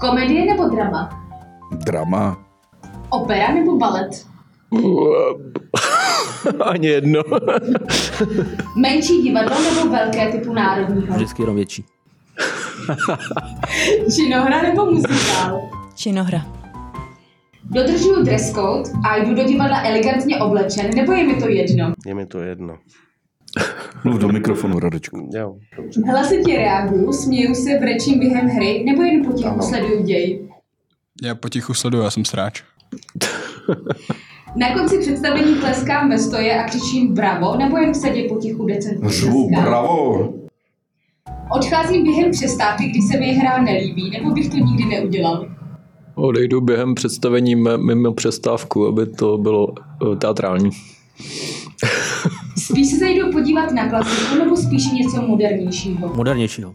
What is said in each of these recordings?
Komedie nebo drama? Drama. Opera nebo balet? Ani jedno. Menší divadlo nebo velké typu národního? Vždycky jenom větší. Činohra nebo muzikál? Činohra. Dodržuju dress code a jdu do divadla elegantně oblečen, nebo je mi to jedno? Je mi to jedno. Mluv do mikrofonu, Radečku. Jo, dobře. Hlasitě reaguju, směju se, brečím během hry, nebo jen potichu Ano. sleduju děj? Já potichu sleduju, já jsem sráč. Na konci představení tleskám ve stoje a křičím bravo, nebo jen v sedě potichu decentně Řvu, tleskám? bravo. Odcházím během přestávky, kdy se mi hra nelíbí, nebo bych to nikdy neudělal. Odejdu během představení mimo přestávku, aby to bylo eh, teatrální. Spíš se zajdu podívat na klasiku, nebo spíš něco modernějšího. Modernějšího.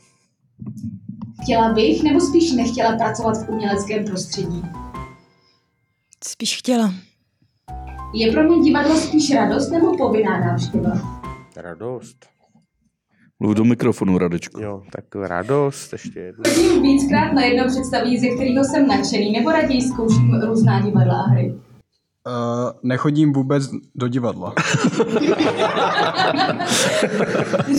Chtěla bych, nebo spíš nechtěla pracovat v uměleckém prostředí. Spíš chtěla. Je pro mě divadlo spíš radost nebo povinná návštěva? Radost. Mluv do mikrofonu, Radečku. Jo, tak radost ještě jedno. Chodím víckrát na jedno představení, ze kterého jsem nadšený, nebo raději zkouším různá divadla a hry. Uh, nechodím vůbec do divadla.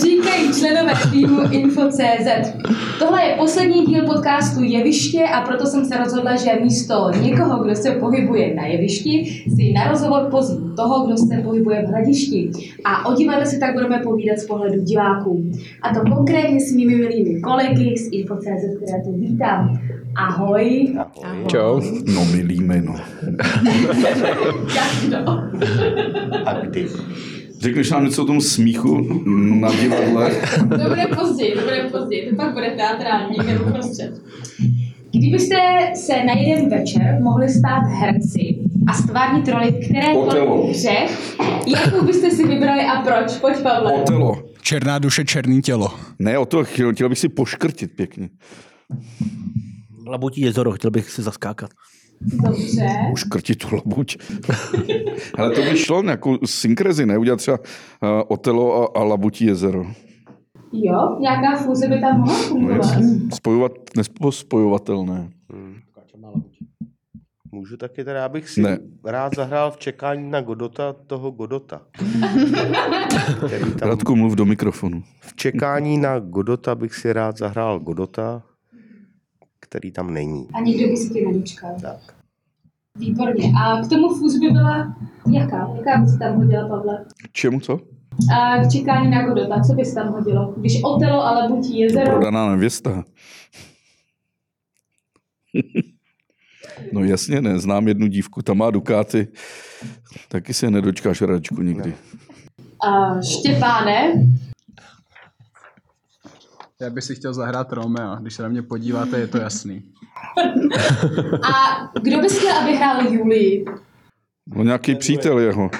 Říkají členové týmu Info.cz. Tohle je poslední díl podcastu Jeviště a proto jsem se rozhodla, že místo někoho, kdo se pohybuje na jevišti, si na rozhovor pozvu toho, kdo se pohybuje v hradišti. A o divadle si tak budeme povídat z pohledu diváků. A to konkrétně s mými milými kolegy z Info.cz, které tu vítám. Ahoj. Ahoj. Čau. No, milíme, no. A kdy? Řekneš nám něco o tom smíchu na divadle? To bude později, to bude později, to pak bude teatrální nebo prostřed. Kdybyste se na jeden večer mohli stát herci a stvárnit roli v kterékoliv hře, jakou byste si vybrali a proč? Pojď, Pavle. Otelo. Černá duše, černý tělo. Ne, o to chtěl, chtěl bych si poškrtit pěkně. Labutí jezero, chtěl bych si zaskákat. Dobře. Uškrtit tu labuť. Ale to by šlo nějakou synkrezi, ne? Udělat třeba uh, Otelo a, a Labutí jezero. Jo, nějaká fúze by tam mohla No fungovat. jasně. Spojovat, nespojovatelné. Můžu taky teda, já bych si Ne. rád zahrál v čekání na Godota toho Godota. Radku, mluv do mikrofonu. v čekání na Godota bych si rád zahrál Godota, který tam není. A nikdo by si tě nedočkal. Tak. Výborně. A k tomu fúz by byla jaká? Jaká by si tam hodila, Pavle? Čemu co? A k čekání na Godota, co bys tam hodilo? Když Otelo, ale butí jezero. Prodaná nevěsta. No jasně ne, znám jednu dívku, ta má Dukáty, taky se nedočkáš Radečku nikdy. A Štěpáne, Já bych si chtěl zahrát Romea. Když se na mě podíváte, je to jasný. a kdo bys chtěl, aby hrál Julii? No nějaký přítel jeho.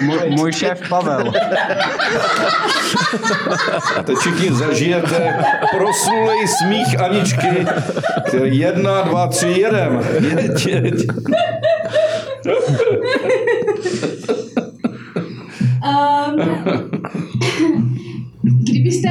Můj, můj šéf Pavel. A teď všichni zažijete proslulej smích Aničky, který jedna, dva, tři, jedem. Jeď, jeď. Um, kdybyste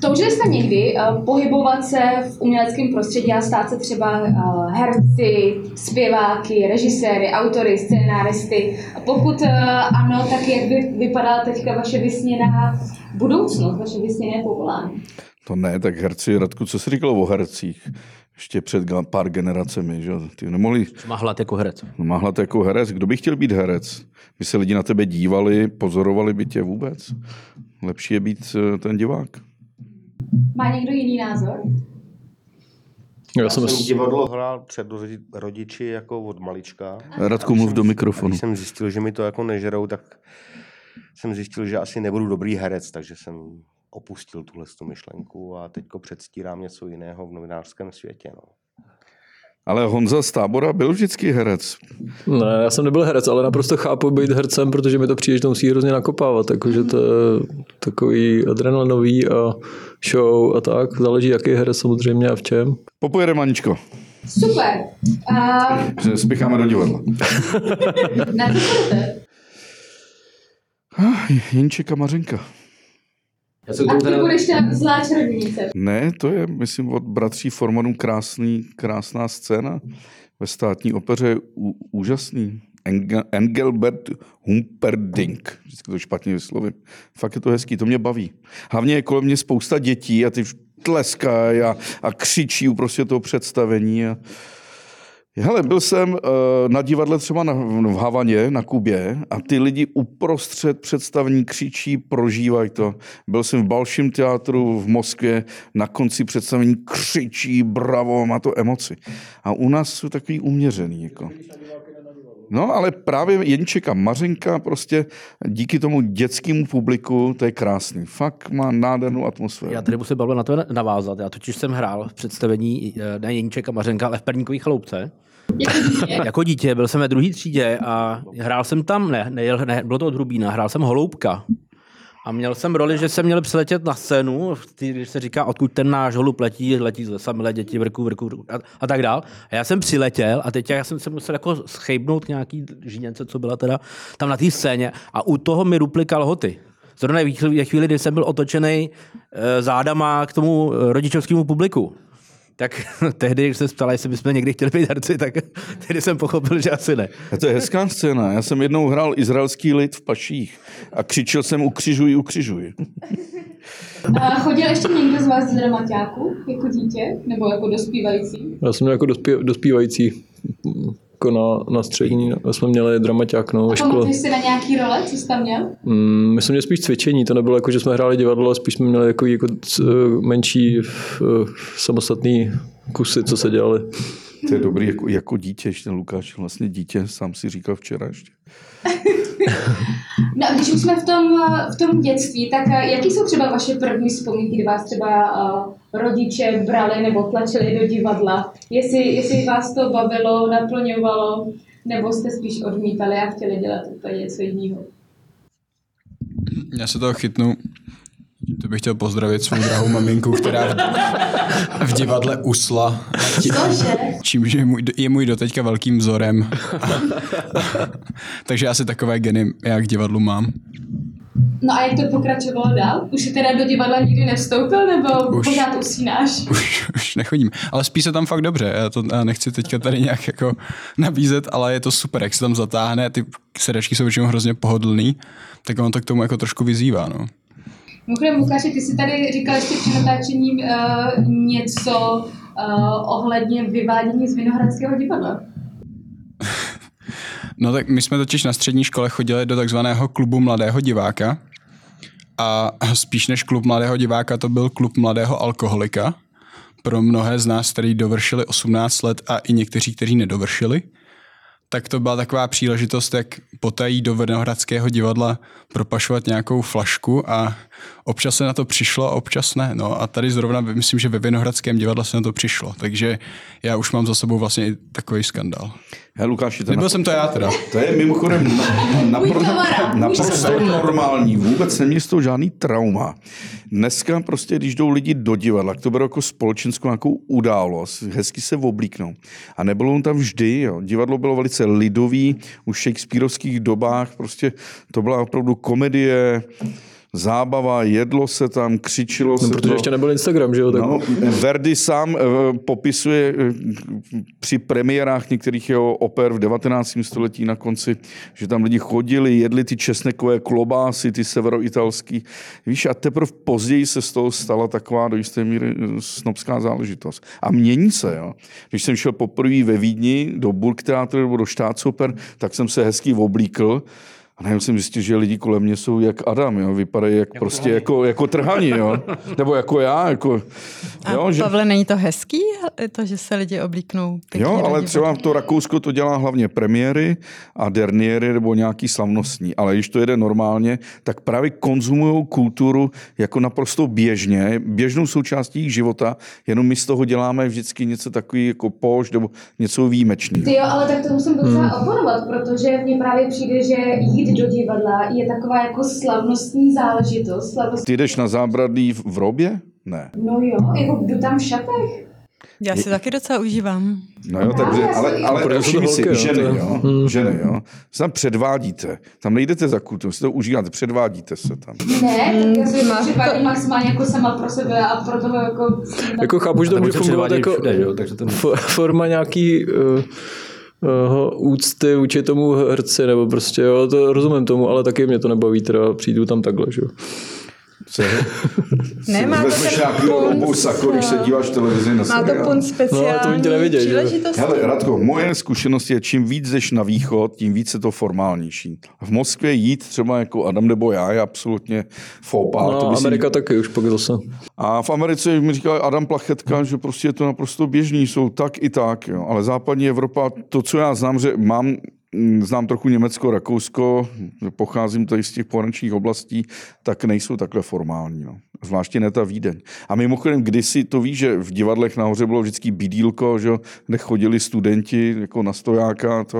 toužili jste někdy uh, pohybovat se v uměleckém prostředí a stát se třeba uh, herci, zpěváky, režiséry, autory, scénáristy? Pokud uh, ano, tak jak by vypadala teďka vaše vysněná budoucnost, vaše vysněné povolání? To ne, tak herci, Radku, co jsi říkal o hercích? Ještě před pár generacemi, že? Ty nemohli Mahlat jako herec. mahlat jako herec. Kdo by chtěl být herec? By se lidi na tebe dívali, pozorovali by tě vůbec? Lepší je být ten divák. Má někdo jiný názor? Já, Já jsem, jsem divadlo hrál před rodi- rodiči jako od malička. Radku, mluv do mikrofonu. když jsem zjistil, že mi to jako nežerou, tak jsem zjistil, že asi nebudu dobrý herec, takže jsem opustil tuhle tu myšlenku a teďko předstírám něco jiného v novinářském světě. No. Ale Honza z tábora byl vždycky herec. ne, já jsem nebyl herec, ale naprosto chápu být hercem, protože mi to přijde, že to musí hrozně nakopávat. Takže to je takový adrenalinový a show a tak. Záleží, jaký herec samozřejmě a v čem. Popojedeme, Aničko. Super. A Že spěcháme do divadla. na co budete? Ah, Jinček a Mařenka. Já se A tomu ty teda... budeš ta čarodějnice. Ne, to je, myslím, od bratří Formanů krásný, krásná scéna. Ve státní opeře je ú, úžasný. Engel, Engelbert Humperdinck. Vždycky to špatně vyslovím. Fakt je to hezký, to mě baví. Hlavně je kolem mě spousta dětí a ty tleskají a, a křičí uprostřed toho představení. A... Hele, byl jsem uh, na divadle třeba na, v Havaně, na Kubě a ty lidi uprostřed představení křičí, prožívají to. Byl jsem v Balším teátru v Moskvě, na konci představení křičí, bravo, má to emoci. A u nás jsou takový uměřený. Jako. No, ale právě Jenček a Mařenka prostě díky tomu dětskému publiku, to je krásný. Fakt má nádhernou atmosféru. Já tady musím Pavle na to navázat. Já totiž jsem hrál v představení eh, ne Jeníček a Mařenka, ale v Perníkový chaloupce. Jako dítě. Jako dítě byl jsem ve druhé třídě a hrál jsem tam, ne, ne, ne bylo to od Hrubína, hrál jsem Holoubka. A měl jsem roli, že jsem měl přiletět na scénu, když se říká, odkud ten náš holub letí, letí z lesa, milé děti, vrku, vrku, a, a, tak dál. A já jsem přiletěl a teď já jsem se musel jako schejbnout k nějaký žíněnce, co byla teda tam na té scéně a u toho mi ruply kalhoty. Zrovna ve chvíli, kdy jsem byl otočený e, zádama k tomu eh, rodičovskému publiku. Tak tehdy, když se ptala, jestli bychom někdy chtěli být herci, tak tehdy jsem pochopil, že asi ne. A to je hezká scéna. Já jsem jednou hrál izraelský lid v Paších a křičel jsem ukřižuj, ukřižuj. A chodil ještě někdo z vás z dramaťáku jako dítě? Nebo jako dospívající? Já jsem jako dospí, dospívající jako na, na střední, jsme měli dramaťák no, ve škole. Pamatuješ si na nějaký role, co jsi tam měl? Mm, my jsme měli spíš cvičení, to nebylo jako, že jsme hráli divadlo, ale spíš jsme měli jako, jako c- menší samostatný kusy, co se dělali. To je dobrý jako, jako dítě, ještě Lukáš, vlastně dítě, sám si říkal včera ještě. No a když už jsme v tom, eh, v tom dětství, tak eh, jaký jsou třeba vaše první vzpomínky, kdy vás třeba uh, rodiče brali nebo tlačili do divadla? Jestli, jestli vás to bavilo, naplňovalo, nebo jste spíš odmítali a chtěli dělat úplně něco jiného? Já se toho chytnu. To bych chtěl pozdravit svou drahou maminku, která v, v divadle usla. Cože? Čímž je můj, je můj doteďka velkým vzorem. Takže asi takové geny já k divadlu mám. No a jak to pokračovalo dál? Už jsi teda do divadla nikdy nevstoupil, nebo Už. pořád usínáš? Už, už nechodím. Ale spí se tam fakt dobře. Já to já nechci teďka tady nějak jako nabízet, ale je to super, jak se tam zatáhne. Ty sedačky jsou většinou hrozně pohodlný, tak on to k tomu jako trošku vyzývá. No. Mimochodem, Lukáši, ty jsi tady říkal ještě před natáčením uh, něco uh, ohledně vyvádění z Vinohradského divadla. No tak my jsme totiž na střední škole chodili do takzvaného klubu mladého diváka a spíš než klub mladého diváka to byl klub mladého alkoholika pro mnohé z nás, kteří dovršili 18 let a i někteří, kteří nedovršili. Tak to byla taková příležitost, jak potají do Vrnohradského divadla propašovat nějakou flašku a občas se na to přišlo a občas ne. No a tady zrovna myslím, že ve Vinohradském divadle se na to přišlo. Takže já už mám za sebou vlastně i takový skandál. He, Lukáši, to, Nebyl jsem to já teda. to je mimochodem na, napr- kamarád, můj naprosto normální, vůbec neměl z toho žádný trauma. Dneska prostě, když jdou lidi do divadla, tak to bude jako společenskou nějakou událost, hezky se oblíknou. A nebylo on tam vždy, jo. divadlo bylo velice lidový, už v Shakespeareovských dobách, prostě to byla opravdu komedie, zábava, jedlo se tam, křičilo No, se protože to. ještě nebyl Instagram, že jo? Tak... No, Verdi sám eh, popisuje eh, při premiérách některých jeho oper v 19. století na konci, že tam lidi chodili, jedli ty česnekové klobásy, ty severoitalský. Víš, a teprve později se z toho stala taková do jisté míry eh, snobská záležitost. A mění se, jo. Když jsem šel poprvé ve Vídni do Burgtheatru nebo do Staatsoper, tak jsem se hezky oblíkl a najednou jsem zjistil, že lidi kolem mě jsou jak Adam, jo? vypadají jak, jako prostě jako, jako trhaní, jo? nebo jako já. Jako, A jo, že, Pavle, není to hezký, to, že se lidi oblíknou pěkně jo, ale třeba to Rakousko to dělá hlavně premiéry a derniéry nebo nějaký slavnostní. Ale když to jede normálně, tak právě konzumují kulturu jako naprosto běžně, běžnou součástí jejich života, jenom my z toho děláme vždycky něco takový jako poš nebo něco výjimečného. Ty jo, ale tak to musím docela hmm. oponovat, protože mně právě přijde, že jít do divadla je taková jako slavnostní záležitost. Slavnost... Ty jdeš na zábradlí v v robě? Ne. No jo, jako jdu tam v šatech. Já si taky docela užívám. No jo, takže, ale, ale všimni si, holky, jo, ženy, to- jo, Hmm. ženy, jo, se tam předvádíte, tam nejdete za kulturou, si to užíváte, předvádíte se tam. Ne, tak já si Má- přivádím maximálně jako sama pro sebe a pro toho jako... Jako chápu, že to může fungovat jako všude, jo, takže to fo- forma nějaký uh, uh, úcty vůči tomu herci, nebo prostě, jo, to rozumím tomu, ale taky mě to nebaví, teda přijdu tam takhle, že jo. Se, Ne, má to nějaký punc, obou sako, když se díváš televizi na Má to seriál. pun No, speciální to oni to nevidějí, že jo. příležitost. Hele, Radko, moje zkušenost je, čím víc jdeš na východ, tím víc je to formálnější. V Moskvě jít třeba jako Adam nebo já je absolutně faux pas. to No, by si- Amerika taky už pak zase. A v Americe mi říkal Adam Plachetka, že prostě je to naprosto běžný, jsou tak i tak, jo. ale západní Evropa, to, co já znám, že mám znám trochu Německo, Rakousko, pocházím tady z těch pohraničních oblastí, tak nejsou takhle formální. No. Zvláště ne ta Vídeň. A mimochodem, kdysi to víš, že v divadlech nahoře bylo vždycky bídílko, že jo, kde chodili studenti jako na stojáka. To,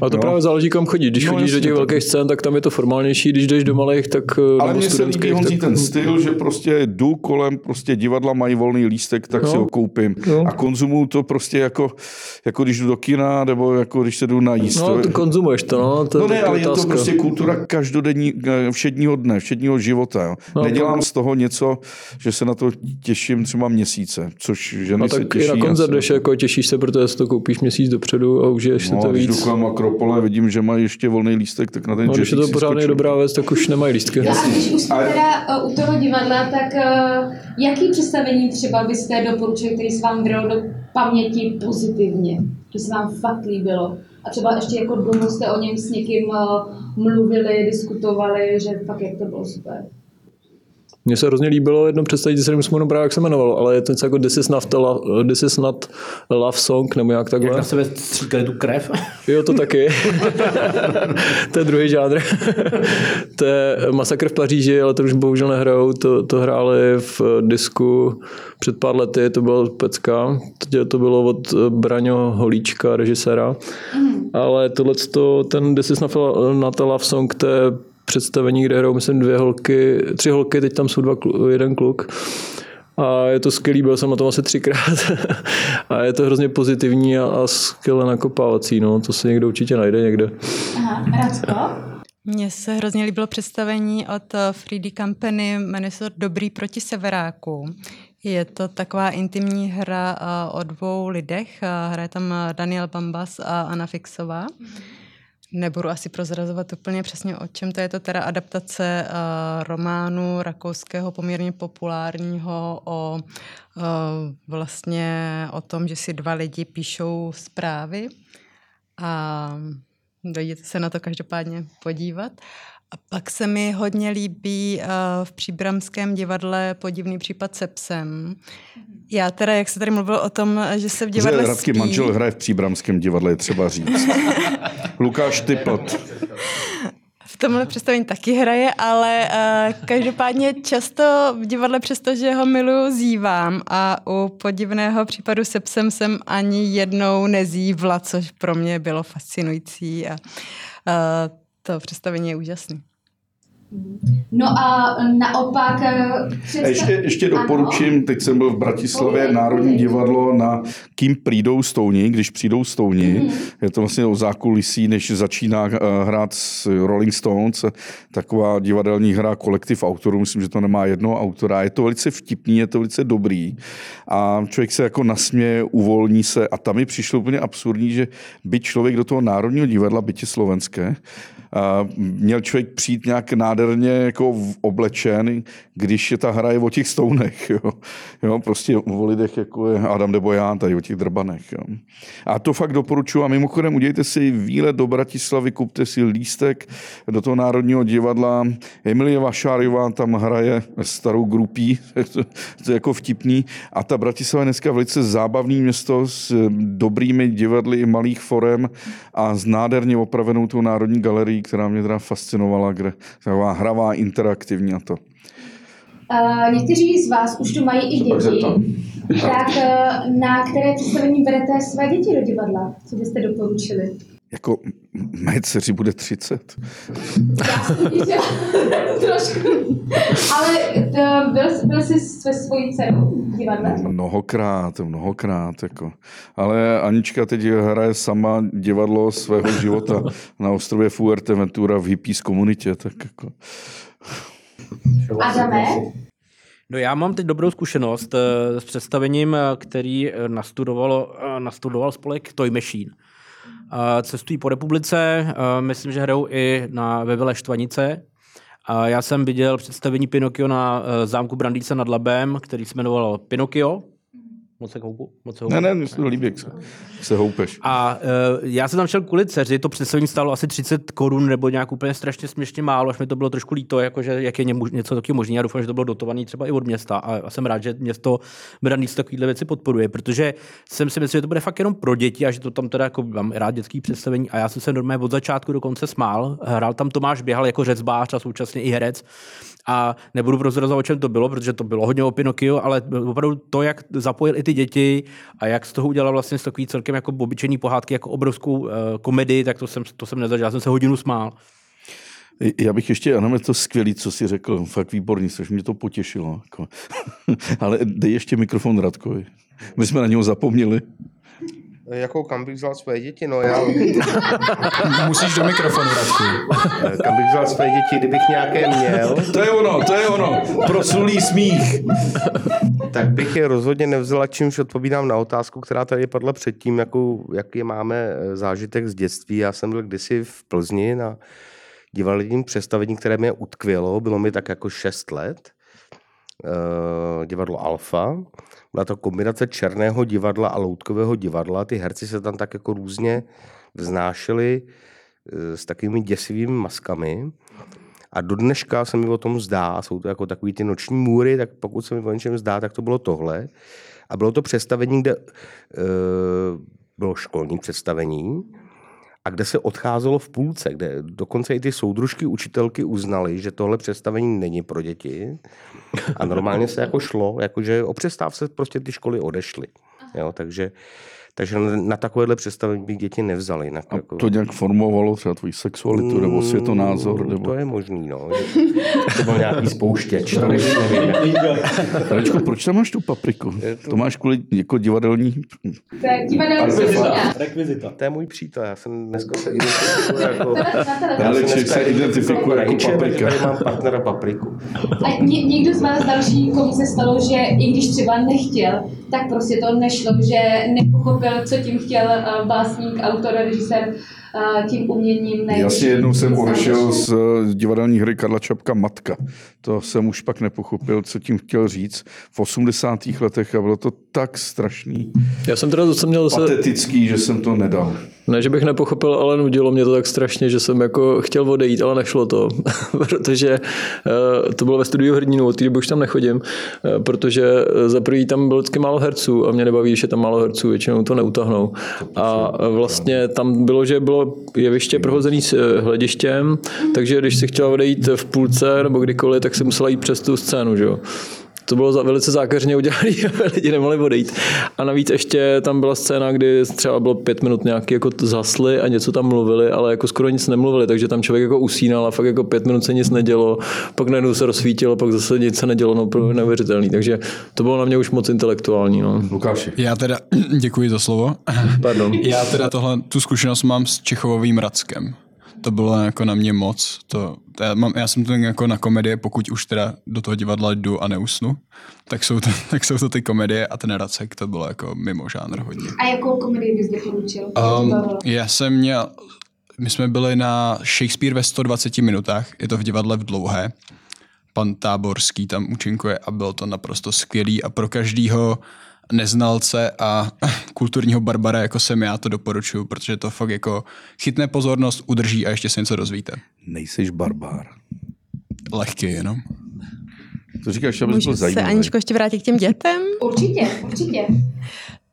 A to jo. právě záleží, kam chodíš. Když No, chodíš do těch velkých scén, tak tam je to formálnější, když jdeš do malých, tak eh, Ale mně se líbí tak... ten styl, že prostě jdu kolem, prostě divadla mají volný lístek, tak No. si ho koupím. No. A konzumuju to prostě jako, jako když jdu do kina, nebo jako když se jdu najíst. No, To je- to konzumuješ to, no. To, No je ne, ale je to prostě kultura každodenní, eh, všedního dne, všedního života. Jo. No, Nedělám z toho něco, že se na to těším třeba měsíce, což ženy No se tak těší. i na já koncert se- jdeš, jako těšíš se, protože si to koupíš měsíc dopředu a užiješ si No, to když jdu víc. kolem Akropole, vidím, že mají ještě volný lístek, tak na ten No, když je to skočím. dobrá věc, tak už nemají lístky. No a když už jsme Ale- teda uh, u toho divadla, tak uh, jaký představení třeba byste doporučili, který se vám vydalo do paměti pozitivně, že se vám fakt líbilo? A třeba ještě jako dlouho jste o něm s někým uh, mluvili, diskutovali, že fakt jak to bylo super. Mně se hrozně líbilo jedno představení, se nevím právě, jak se jmenovalo, ale je to něco jako This is not, love, This is not love song, nebo jak Jak na takhle. sebe stříkali tu krev. Jo, to taky. to je druhý žánr. to je Masakr v Paříži, ale to už bohužel nehrajou. To, to hráli v disku před pár lety, to bylo pecka. To, to bylo od Braňo Holíčka, režiséra. Ale tohle, ten This is not a love song, to je představení, kde hrajou, myslím, dvě holky, tři holky, teď tam jsou dva, jeden kluk. A je to skvělý, byl jsem na tom asi třikrát. a je to hrozně pozitivní a, a skvěle nakopávací. No. To se někdo určitě najde někde. Aha, Radko? Mně se hrozně líbilo představení od eh, Freedy Company, jmenuje se Dobrý proti severáku. Je to taková intimní hra eh, o dvou lidech. eh, Hraje tam Daniel Bambas a Anna Fixová. Nebudu asi prozrazovat úplně přesně o čem to je. To teda adaptace uh, románu rakouského poměrně populárního o uh, vlastně o tom, že si dva lidi píšou zprávy a dojděte se na to každopádně podívat. A pak se mi hodně líbí uh, v Příbramském divadle podivný případ se psem. Já teda, jak se tady mluvil o tom, že se v divadle Že Radky spí, manžel hraje v Příbramském divadle, je třeba říct. Lukáš Typlt. v tomhle představení taky hraje, ale uh, každopádně často v divadle, přestože ho miluju, zívám a u podivného případu se psem jsem ani jednou nezívla, což pro mě bylo fascinující a uh, to představení je úžasný. No a naopak... eh, představ- Ještě, ještě Ano. doporučím, teď jsem byl v Bratislavě, Národní divadlo na Kým přijdou stouni, když přijdou stouni. Mhm. Je to vlastně o zákulisí, než začíná eh, hrát s Rolling Stones, taková divadelní hra kolektiv autorů, myslím, že to nemá jednoho autora. Je to velice vtipný, je to velice dobrý a člověk se jako nasměje, uvolní se a tam mi přišlo úplně absurdní, že by člověk do toho Národního divadla, bytě slovenské, měl člověk přijít nějak nádherně jako oblečen, když je ta hra je o těch stounech. Jo. Jo, prostě o lidech, jako je Adam nebo já, tady o těch drbanech. Jo. A to fakt doporučuji. A mimochodem udějte si výlet do Bratislavy, kupte si lístek do toho Národního divadla. Emilie Vašáriová tam hraje starou grupí, to je jako vtipný. A ta Bratislava je dneska velice zábavný město s dobrými divadly i malých forem a s nádherně opravenou tou Národní galerií, která mě teda fascinovala, kde taková hravá, interaktivní a to. Uh, někteří z vás už tu mají i děti. Tak uh, na které představení berete své děti do divadla? Co byste doporučili? Jako mé dceři bude 30. Já trošku. Ale to, byl, byl jsi se svojí dcerou divadle? Mnohokrát, mnohokrát. Jako. Ale Anička teď hraje sama divadlo svého života na ostrově Fuerteventura v hippies komunitě. Tak jako. Adame? No já mám teď dobrou zkušenost eh, s představením, eh, který eh, nastudovalo, eh, nastudoval spolek Toy Machine. Cestují po republice, myslím, že hrajou i na ve Vile Štvanice. Já jsem viděl představení Pinokio na eh, zámku Brandýce nad Labem, který se jmenoval Pinokio. Moc se houpu? Moc se houpu? Ne, ne, mně se to líbí, jak se, jak se houpeš. A uh, já jsem tam šel kvůli dceři, to představení stálo asi 30 korun nebo nějak úplně strašně směšně málo, až mi to bylo trošku líto, jakože jak je němu, něco takového možné. Já doufám, že to bylo dotované třeba i od města a, a jsem rád, že město Brandýs takovéhle věci podporuje, protože jsem si myslel, že to bude fakt jenom pro děti a že to tam teda jako mám rád dětský představení a já jsem se normálně od začátku do konce smál. Hrál tam Tomáš Běhal jako řezbář a současně i herec a nebudu prozrazovat, o čem to bylo, protože to bylo hodně o Pinokio, ale opravdu to, jak zapojil i ty děti a jak z toho udělal vlastně z takový celkem jako obyčejný pohádky, jako obrovskou uh, komedii, tak to jsem, to jsem nezažil. Já jsem se hodinu smál. Já bych ještě, ano, je to skvělý, co jsi řekl, fakt výborný, což mě to potěšilo. Jako. Ale dej ještě mikrofon Radkovi. My jsme na něho zapomněli. Jako kam bych vzal své děti? No já, Musíš do mikrofonu, Radku. kam bych vzal své děti, kdybych nějaké měl, To je ono, to je ono. Proslulý smích. tak bych je rozhodně nevzala, čímž odpovídám na otázku, která tady padla předtím, jakou, jaký máme eh, zážitek z dětství. Já jsem byl kdysi v Plzni na divadelním představení, které mě utkvělo. Bylo mi tak jako 6 let. Uh, divadlo Alfa. Byla to kombinace černého divadla a loutkového divadla. Ty herci se tam tak jako různě vznášeli eh, s takovými děsivými maskami. A do dneška se mi o tom zdá, jsou to jako takový ty noční můry, tak pokud se mi o něčem zdá, tak to bylo tohle. A bylo to představení, kde e, bylo školní představení a kde se odcházelo v půlce, kde dokonce i ty soudružky učitelky uznali, že tohle představení není pro děti. A normálně se jako šlo, jakože o přestávce prostě ty školy odešly. Jo, takže, takže na, takovéhle představení bych děti nevzali. Jinak A jako... to nějak formovalo třeba tvoji sexualitu nebo světonázor? Mm, Nebo... To je možný, no. To byl nějaký spouštěč, to. Radečko, proč tam máš tu papriku? To máš kvůli jako divadelní... To je divadelní. Rekvizita. To je můj přítel, já jsem dneska se identifikuji jako... Dneska se identifikuje jako paprika. Tady mám partnera papriku. A ně, někdo z vás další, komu se stalo, že i když třeba nechtěl, tak prostě to nešlo, že nepochopil, co tím chtěl uh, básník, autor, režisér tím uměním. ne- Jasně, jednou jsem odešel z eh, divadelní hry Karla Čapka Matka. To jsem už pak nepochopil, co tím chtěl říct v 80. letech a bylo to tak strašný, Já jsem teda zase měl patetický, že jsem to nedal. ne, že bych nepochopil, ale nudilo mě to tak strašně, že jsem jako chtěl odejít, ale nešlo to, protože uh, to bylo ve studiu Hrdinů, od té doby už tam nechodím, uh, protože eh, za prvý tam bylo vždycky málo herců a mě nebaví, je tam málo herců, většinou to neutahnou. A vlastně tam bylo, že bylo jeviště prohozený s eh, hledištěm, takže když si chtěla odejít v půlce nebo kdykoliv, tak si musela jít přes tu scénu, že jo. To bylo velice zákeřně udělané, aby lidi nemohli odejít. A navíc ještě tam byla scéna, kdy třeba bylo pět minut nějaký jako zhasli a něco tam mluvili, ale jako skoro nic nemluvili, takže tam člověk jako usínal a fakt jako pět minut se nic nedělo, pak najednou se rozsvítilo, pak zase nic se nedělo, no pro neuvěřitelný. Takže to bylo na mě už moc intelektuální. No. Lukáši. Já teda, děkuji za slovo. Pardon. Já teda tohle, tu zkušenost mám s Čechovovým Rackem. To bylo jako na mě moc. To, to já, mám, já jsem to jako na komedie, pokud už teda do toho divadla jdu a neusnu, tak jsou to, tak jsou to ty komedie a ten Racek to bylo jako mimo žánr hodně. A jakou komedii bys doporučil? Um, já jsem měl, my jsme byli na Shakespeare ve 120 minutách, je to v divadle v Dlouhé. Pan Táborský tam účinkuje a bylo to naprosto skvělý a pro každýho neznalce a kulturního barbara, jako jsem já, to doporučuju, protože to fakt jako chytne pozornost, udrží a ještě se něco dozvíte. Nejseš barbár. Lehký jenom. To říkáš, aby byl se, zajímavý. Aničko, ještě vrátit k těm dětem? Určitě, určitě.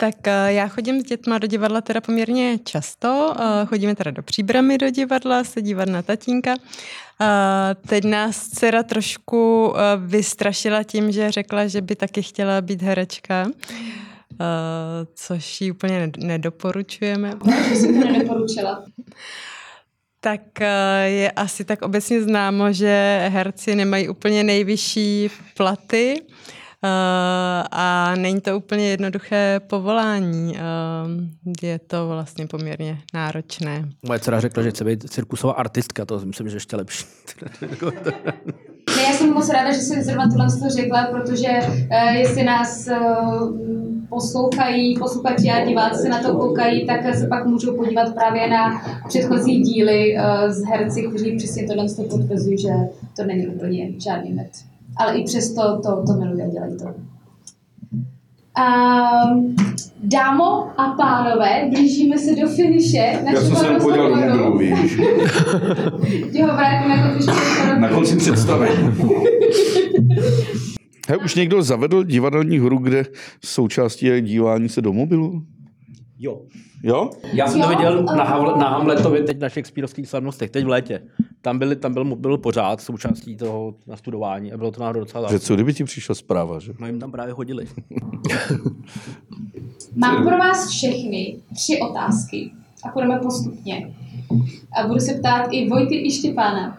Tak eh, já chodím s dětma do divadla teda poměrně často. Eh, Chodíme teda do Příbramy do divadla, se dívat na tatínka. Eh, Teď nás dcera trošku vystrašila tím, že řekla, že by taky chtěla být herečka. což ji úplně nedoporučujeme. To nedoporučila? Tak je asi tak obecně známo, že herci nemají úplně nejvyšší platy eh, a není to úplně jednoduché povolání. Eh, je to vlastně poměrně náročné. Moje dcera řekla, že chce být cirkusová artistka, to myslím, že ještě lepší. Ne, já jsem moc ráda, že jsi zrovna tohle řekla, protože uh, jestli nás uh, poslouchají posluchači a diváci se na to koukají, tak se pak můžou podívat právě na předchozí díly uh, z herci, kteří přesně tohle potvrzují, že to není úplně žádný med. Ale i přesto to, to milují a dělají to. Um, dámo a pánové, blížíme se do finiše. Já jsem se podíval do mobilu, víš. Ti ho vrátím jako trošku Na konci představení. He, už někdo zavedl divadelní hru, kde součástí je dívání se do mobilu? Jo. Jo? Já jsem Jo, to viděl na, Hamle, na Hamletovi teď na Shakespeareovských slavnostech, teď v létě. Tam, byli, tam byl, byl pořád součástí toho nastudování a bylo to náhodou docela Že zábavné. co kdyby ti přišla zpráva, že? No jim tam právě hodili. Mám pro vás všechny tři otázky a půjdeme postupně. A budu se ptát i Vojty, i Štěpána.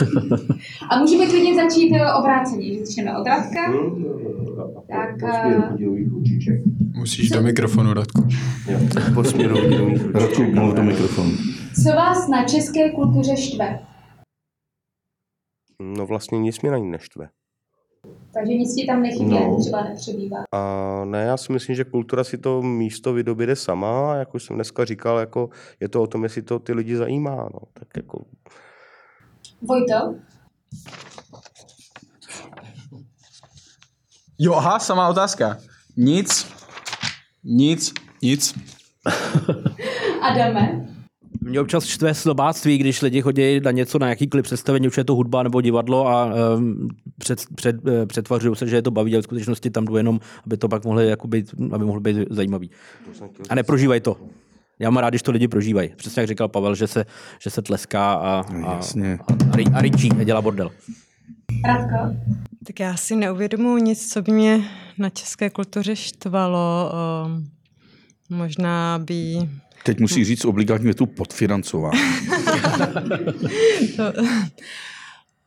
A můžeme klidně začít eh, obráceně, že začneme od Radka. Tak, eh, Musíš do mikrofonu, Radku. Po směru mluv do mikrofonu. co vás na české kultuře štve? No vlastně nic mě na ní neštve. Takže nic ti tam nechybí, no. třeba nepřebývá. A ne, já si myslím, že kultura si to místo vydobíde sama, jak už jsem dneska říkal, jako je to o tom, jestli to ty lidi zajímá. No. Tak jako, Vojto? Jo, aha, samá otázka. Nic. Nic. Nic. Adame? Mě občas štve slobáctví, když lidi chodí na něco, na jakýkoliv představení, už je to hudba nebo divadlo a um, před, před, eh, přetvařují se, že je to baví, ale v skutečnosti tam jdu jenom, aby to pak mohli jako být, aby mohlo být zajímavý. A neprožívají to. Já mám rád, když to lidi prožívají. Přesně jak říkal Pavel, že se, že se tleská a, a, Jasně. a, a ričí a dělá bordel. Radko? Tak já si neuvědomuji nic, co by mě na české kultuře štvalo. Ehm, Možná by Teď musí říct obligátní větu podfinancování. to,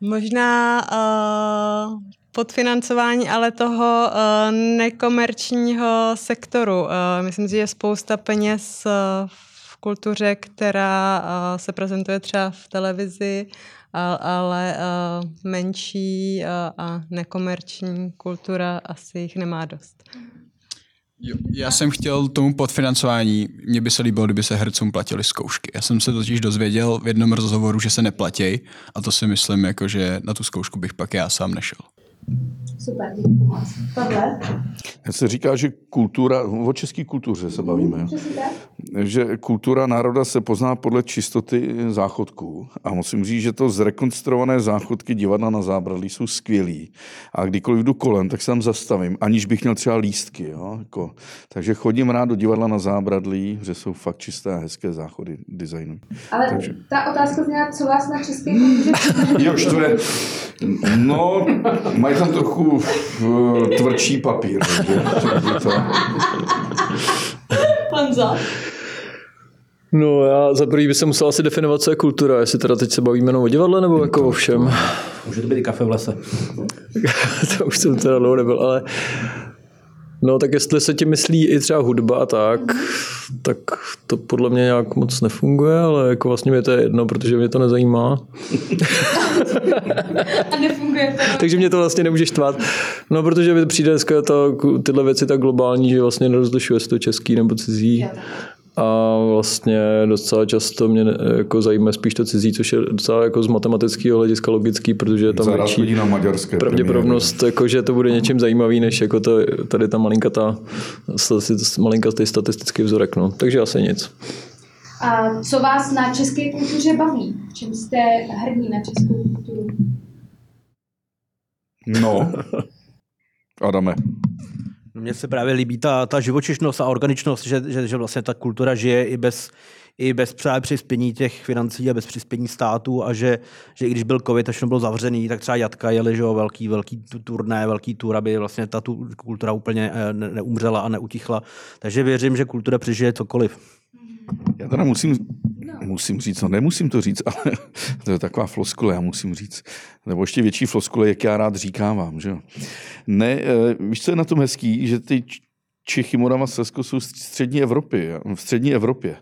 možná uh, podfinancování, ale toho uh, nekomerčního sektoru. Uh, myslím si, že je spousta peněz uh, v kultuře, která uh, se prezentuje třeba v televizi, ale uh, menší uh, a nekomerční kultura asi jich nemá dost. Jo, já jsem chtěl tomu podfinancování, mně by se líbilo, kdyby se hercům platili zkoušky. Já jsem se totiž dozvěděl v jednom rozhovoru, že se neplatí a to si myslím, jako, že na tu zkoušku bych pak já sám nešel. Super, děkuji moc. Pavle? Já se říká, že kultura, o české kultuře se bavíme, jo. Že kultura národa se pozná podle čistoty záchodků. A musím říct, že to zrekonstruované záchodky divadla na zábradlí jsou skvělý. A kdykoliv jdu kolem, tak se tam zastavím, aniž bych měl třeba lístky. Jo? Jako, takže chodím rád do divadla na zábradlí, že jsou fakt čisté a hezké záchody designu. Ale Takže- ta otázka zněla, co vás na české kultuře Jo, štve. No, mají tam trochu uh, tvrdší papír. Takže, takže to. Honzo? No já za prvý bych se musel asi definovat, co je kultura, jestli teda teď se bavíme jenom o divadle nebo jako o všem. Může to být i kafe v lese. to už jsem teda dlouho nebyl, ale no tak jestli se ti myslí i třeba hudba a tak, tak to podle mě nějak moc nefunguje, ale jako vlastně mě to je jedno, protože mě to nezajímá. A nefunguje to. Takže mě to vlastně nemůže štvát. No, protože mi přijde dneska to, tyhle věci tak globální, že vlastně nerozlišuje, jestli to český nebo cizí. A vlastně docela často mě ne- jako zajímá spíš to cizí, což je docela jako z matematického hlediska logický, protože je tam Zaraz větší na maďarské pravděpodobnost, jako, že to bude něčím zajímavý, než jako to, tady ta malinkatá, stati- malinkatý statistický vzorek. No. Takže asi nic. A co vás na české kultuře baví? V čem jste hrdí na českou kulturu? No. Adame. No, Mně se právě líbí ta, ta živočišnost a organičnost, že, že, že vlastně ta kultura žije i bez, i bez třeba přispění těch financí a bez přispění státu a že, že i když byl covid a všechno bylo zavřený, tak třeba Jatka jeli, že jo, velký, velký turné, velký tur, aby vlastně ta tu, kultura úplně eh, ne, neumřela a neutichla. Takže věřím, že kultura přežije cokoliv. Já teda musím, musím říct, no nemusím to říct, ale to je taková floskule, já musím říct. Nebo ještě větší floskule, jak já rád říkávám, že jo. Ne, eh, víš, co je na tom hezký, že ty Čechy, Morava, Slezsko jsou v střední Evropě, v střední Evropě.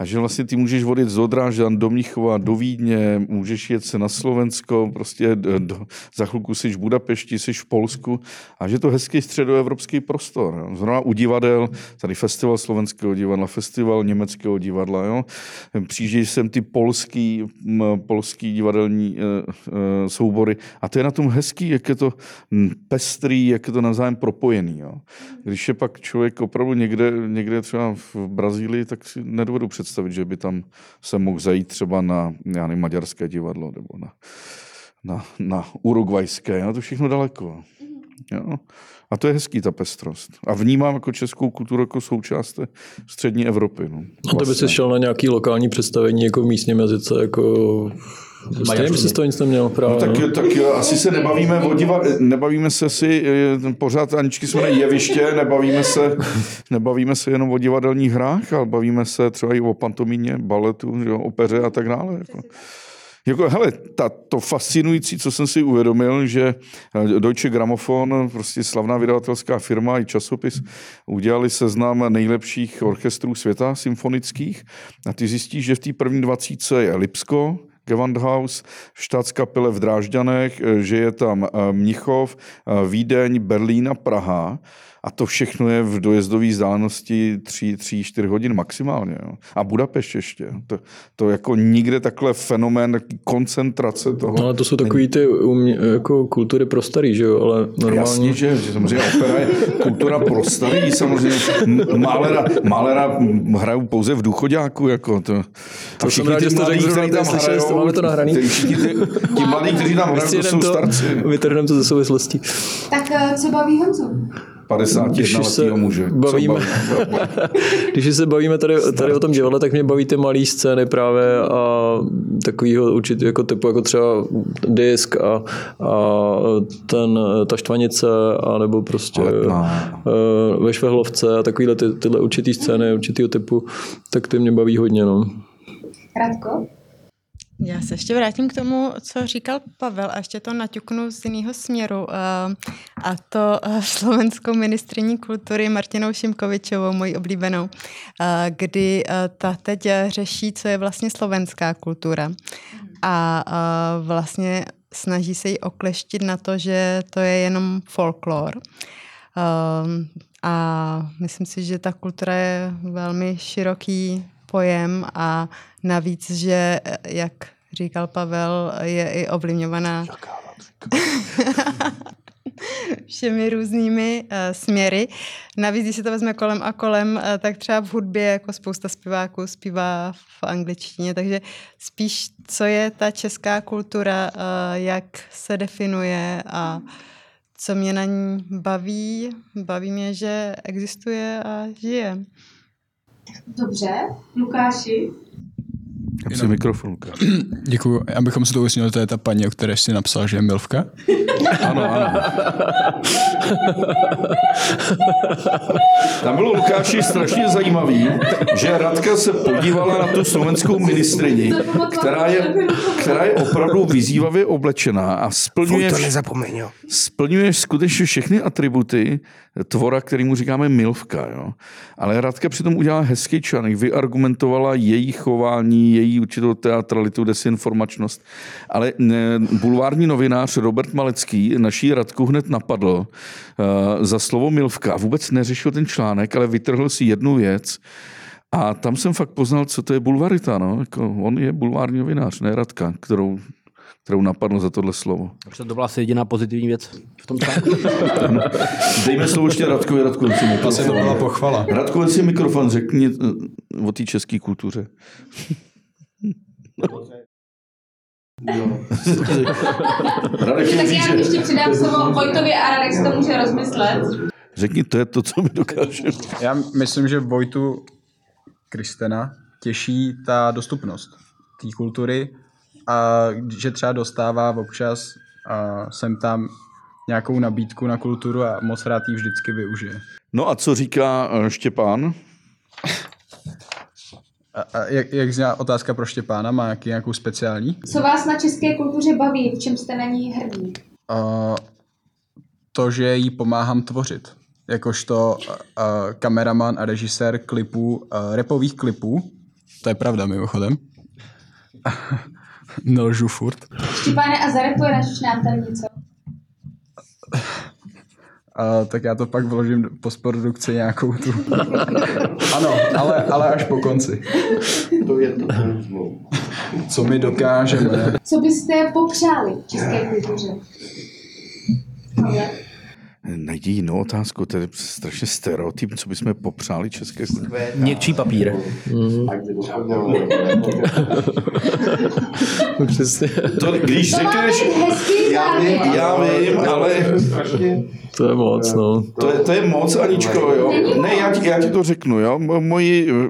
A že vlastně ty můžeš vodit z Odrážďan do Mnichova, do Vídně, můžeš jet se na Slovensko, prostě do, za chvilku jsi v Budapešti, jsi v Polsku a že to hezký středoevropský prostor. Jo. Zrovna u divadel, tady festival slovenského divadla, festival německého divadla, jo. přijíždějí sem ty polský, polský divadelní e, e, soubory a to je na tom hezký, jak je to pestrý, jak je to navzájem propojený. Jo. Když je pak člověk opravdu někde, někde třeba v Brazílii, tak si nedovedu představit, představit, že by tam se mohl zajít třeba na já nevím, maďarské divadlo nebo na, na, na urugvajské. Jo? To všechno daleko. Jo? A to je hezký, ta pestrost. A vnímám jako českou kulturu jako součást střední Evropy. No. A to by si šel na nějaký lokální představení jako v místním jazyce, jako Stejně by se to nic neměl právě. No, tak, no. tak asi se nebavíme o diva, nebavíme se si, eh, pořád Aničky jsme jeviště, nebavíme se, nebavíme se jenom o divadelních hrách, ale bavíme se třeba i o pantomíně, baletu, že, opeře a tak dále. Jako. Jako, hele, ta, to fascinující, co jsem si uvědomil, že eh, Deutsche Grammophon, prostě slavná vydavatelská firma i časopis, udělali seznam nejlepších orchestrů světa symfonických a ty zjistíš, že v té první dvacítce je Lipsko, Gewandhaus, štátskapele v Drážďanech, eh, že je tam eh, Mnichov, Vídeň, Berlín a Praha. A to všechno je v dojezdové vzdálenosti 3-4 hodin maximálně. Jo. A Budapešť ještě. To, to jako nikde takhle fenomén, koncentrace toho. No ale to jsou takový ty umě, jako kultury pro starý, že jo, ale normálně... Jasně, že, že samozřejmě opera je kultura pro starý, samozřejmě. Málera, Málera hrajou pouze v důchodáku, jako to. To všichni ty mladí, kteří tam hrajou, máme to nahraný. Ty, ti mladí, kteří tam hrajou, to jsou starci. Vytrhneme to ze souvislostí. Tak eh, co baví Honzu? 51 letého muže. Bavíme, když se bavíme tady, tady o tom divadle, tak mě baví ty malé scény právě a takovýho určitě jako typu, jako třeba disk a, a ten, ta štvanice, a nebo prostě Letná. Eh, ve Švehlovce a takovýhle ty, tyhle určitý scény určitýho typu, tak ty mě baví hodně. No. Radko? Já se ještě vrátím k tomu, co říkal Pavel a ještě to naťuknu z jiného směru. Eh, a to eh, slovenskou ministriní kultury Martinou Šimkovičovou, mojí oblíbenou, eh, kdy ta teď řeší, co je vlastně slovenská kultura. A vlastně snaží se ji okleštit na to, že to je jenom folklor. A myslím si, že ta kultura je velmi široký pojem a navíc, že, jak říkal Pavel, je i ovlivňovaná všemi různými uh, směry. Navíc, když se to vezme kolem a kolem, uh, tak třeba v hudbě jako spousta zpěváků zpívá v angličtině, takže spíš, co je ta česká kultura, uh, jak se definuje a co mě na ní baví. Baví mě, že existuje a žije. Dobře, Lukáši. Já si mikrofon. Děkuju. Abychom se to ujasnili, to je ta paní, o které jsi napsal, že je Milvka? ano, ano. Tam bylo Lukáši strašně zajímavý, že Radka se podívala na tu slovenskou ministrini, která je, která je opravdu vyzývavě oblečená a splňuje, splňuje skutečně všechny atributy tvora, který mu říkáme Milvka. Jo. Ale Radka přitom udělala hezký článek, vyargumentovala její chování, její určitou teatralitu, desinformačnost. Ale ne, bulvární novinář Robert Malecký naší Radku hned napadl uh, za slovo Milvka. Vůbec neřešil ten článek, ale vytrhl si jednu věc, a tam jsem fakt poznal, co to je bulvarita. No. Jako on je bulvární novinář, ne Radka, kterou kterou napadlo za tohle slovo. Protože to byla asi jediná pozitivní věc v tom článku. Dejme slovo ještě Radkovi, Radku, si mikrofon. Asi to byla pochvala. Radku, si mikrofon, řekni eh, o té české kultuře. Radek tak já ještě přidám slovo Vojtovi a Radek si to může rozmyslet. Řekni, to je to, co mi dokáže. Já myslím, že Vojtu Kristena těší ta dostupnost té kultury a že třeba dostává občas a sem tam nějakou nabídku na kulturu a moc rád ji vždycky využije. No a co říká eh, Štěpán? A, a jak, jak zná otázka pro Štěpána? Má nějaký, nějakou speciální? Co vás na české kultuře baví? V čem jste na ní hrdí? Uh, to, že jí pomáhám tvořit. Jakožto uh, kameraman a režisér klipů, uh, repových klipů. To je pravda mimochodem. Nelžu furt. Štěpáne, a zarepuje naš nám tam něco? Uh, tak já to pak vložím do postprodukci nějakou tu. ano, ale, ale až po konci. To je to. Co my dokážeme. Co byste popřáli české kultuře? Ale Najdi jinou otázku, to je strašně stereotyp, co bychom popřáli české kultuře. Měkčí papír. Přesně. To, když řekneš, hezký závěr. já vím, ale To je moc, no. to je, to je moc, Aničko, jo. Ne, já ti, já ti to řeknu, jo. Mo- Moji eh,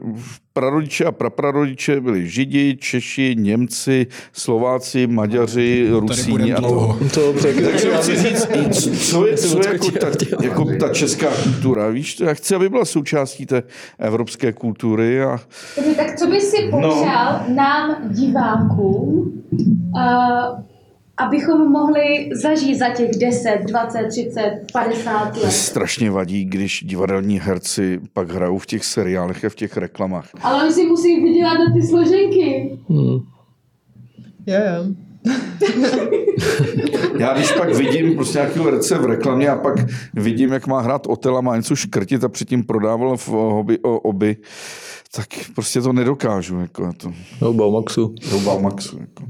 prarodiče a praprarodiče byli Židi, Češi, Němci, Slováci, Maďaři, Tady Rusíni a to. To. Takže chci říct, co- je, co je jako, ta, jako ta česká kultura, víš, to já chci, aby byla součástí té evropské kultury a tak co by si No. popřál nám, divákům, uh, abychom mohli zažít za těch 10, 20, 30, 50 let? strašně vadí, když divadelní herci pak hrajou v těch seriálech a v těch reklamách. Ale oni si musí vydělat na ty složenky. Hmm. Jo, jo. Já když pak vidím prostě nějakého herce v reklamě a pak vidím, jak má hrát Otel a má něco škrtit a předtím prodával v hobby, o, oby, tak prostě to nedokážu. Jako to, No, Baumaxu. do Baumaxu. Jako.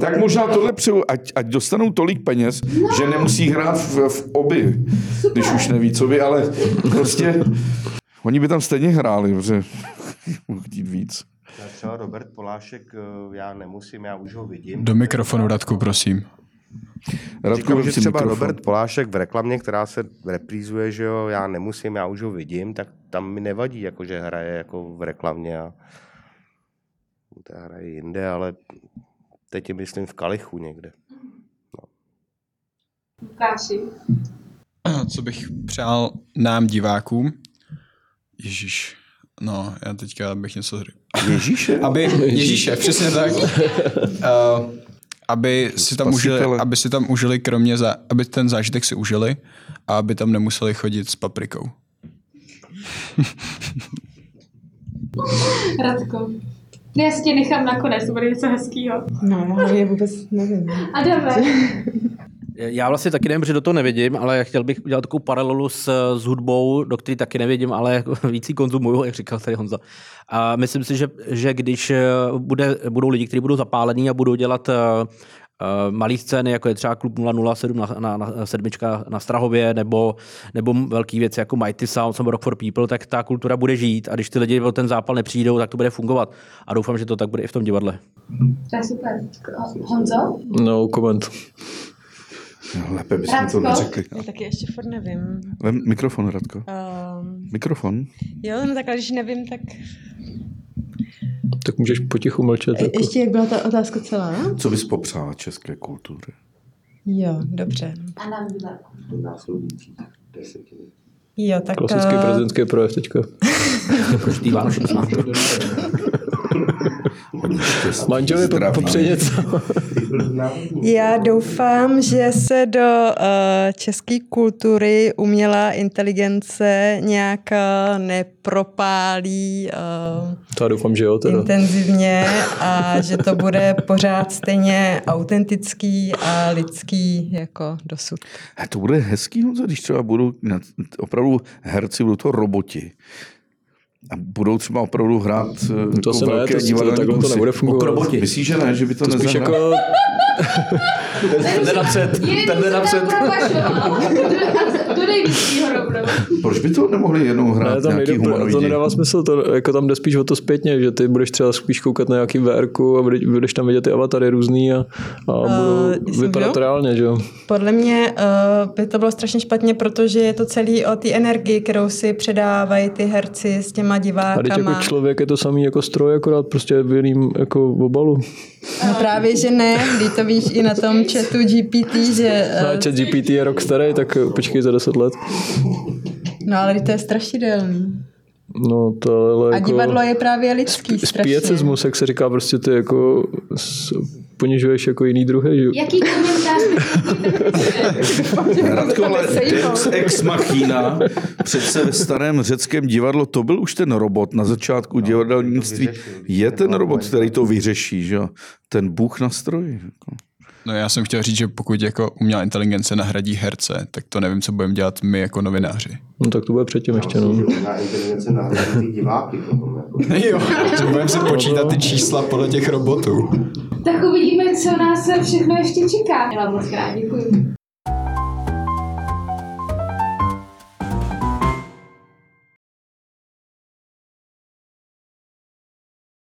Tak možná tohle přeju, ať, ať dostanou tolik peněz, že nemusí hrát v, v oby, když už neví, co by, ale prostě oni by tam stejně hráli, protože mohl chtít víc. Třeba Robert Polášek, eh, já nemusím, já už ho vidím. Do mikrofonu, Radku, prosím. Radku, Říkám, že třeba mikrofon. Robert Polášek v reklamě, která se reprízuje, že jo, já nemusím, já už ho vidím, tak tam mi nevadí, jako že hraje jako v reklamě a to hraje jinde, ale teď je myslím v Kalichu někde. Lukáši. Co bych přál nám divákům? Ježíš. No, já teďka bych něco řekl. Ježíše? Aby, Ježíše, přesně tak. Uh, aby si tam užili, aby si tam užili kromě, za, aby ten zážitek si užili a aby tam nemuseli chodit s paprikou. Radko. Ne, já si tě nechám nakonec, to bude něco hezkýho. No, já je vůbec nevím. Adame, Já vlastně taky nevím, protože do toho nevidím, ale chtěl bych udělat takovou paralelu s, s hudbou, do které taky nevidím, ale víc ji konzumuju, jak říkal tady Honza. A myslím si, že, že když eh, bude, budou lidi, kteří budou zapálení a budou dělat uh, malé scény, jako je třeba Klub 007 na, na, na sedmička na Strahově, nebo, nebo velké věci jako Mighty Sounds nebo Rock for People, tak ta kultura bude žít a když ty lidi o ten zápal nepřijdou, tak to bude fungovat. A doufám, že to tak bude i v tom divadle. to je super. Honzo? No, koment. No, lépe bychom to neřekli. Já taky ještě furt nevím. Vem mikrofon, Radko. Um, Mikrofon. jo, no tak ale když nevím, tak... Tak můžeš potichu mlčet. Jako. Ještě jak byla ta otázka celá? Co bys popřála české kultury? Jo, dobře. A nám divákům. Jo, tak... Klasický eh, prezidentský projev teďka. Každý Vánoce snad. Hodně štěstí, zdraví. popřeji něco. Já doufám, že se do uh, české kultury umělá inteligence nějak uh, nepropálí uh, To já doufám, že jo. Teda. intenzivně a že to bude pořád stejně autentický a lidský jako dosud. A to bude hezký, Honzo, když třeba budou opravdu herci, budou to roboti. A budou třeba opravdu hrát eh, To jako se ne, velké to, to, divadelní takhle to kusy. nebude fungovat. Okroboti. Myslíš, že ne, že by to, To nezahrál? jako... Ten jde napřed, ten jde napřed. Nejvyššího rovnou. Proč by to nemohli jednou hrát Ne, tam nějaký nejde, to humanoidi? nedává smysl, to, jako tam jde spíš o to zpětně, že ty budeš třeba spíš koukat na nějaký VR a budeš, budeš tam vidět ty avatary různý a, a budou jestli vypadat můžu? reálně, že jo. Podle mě uh, by to bylo strašně špatně, protože je to celý o té energii, kterou si předávají ty herci s těma A teď divákama. jako člověk je to samý jako stroj, akorát prostě v jiným jako obalu. No právě, že ne, když to víš i na tom chatu GPT, že... No, eh, chat GPT je rok starý, tak počkej za 10 let. No ale to je strašidelný. No to ale A jako... divadlo je právě lidský strašně. Spiecismus, jak se říká, prostě ty jako s- ponižuješ jako jiný druhý, že. Jaký komentář Radko, ale. Deus Ex Machina, přece ve starém řeckém divadlo, to byl už ten robot na začátku divadelnictví. Je ten robot, který to vyřeší, že jo? Ten bůh na stroji. Jako. No já jsem chtěl říct, že pokud jako umělá inteligence nahradí herce, tak to nevím, co budeme dělat my jako novináři. No tak to bude předtím ještě, no. Na inteligence nahradí diváky potom. Jako. Jo, že budeme si počítat ty čísla podle těch robotů. Tak uvidíme, co nás všechno ještě čeká. Já vám moc krát děkuji.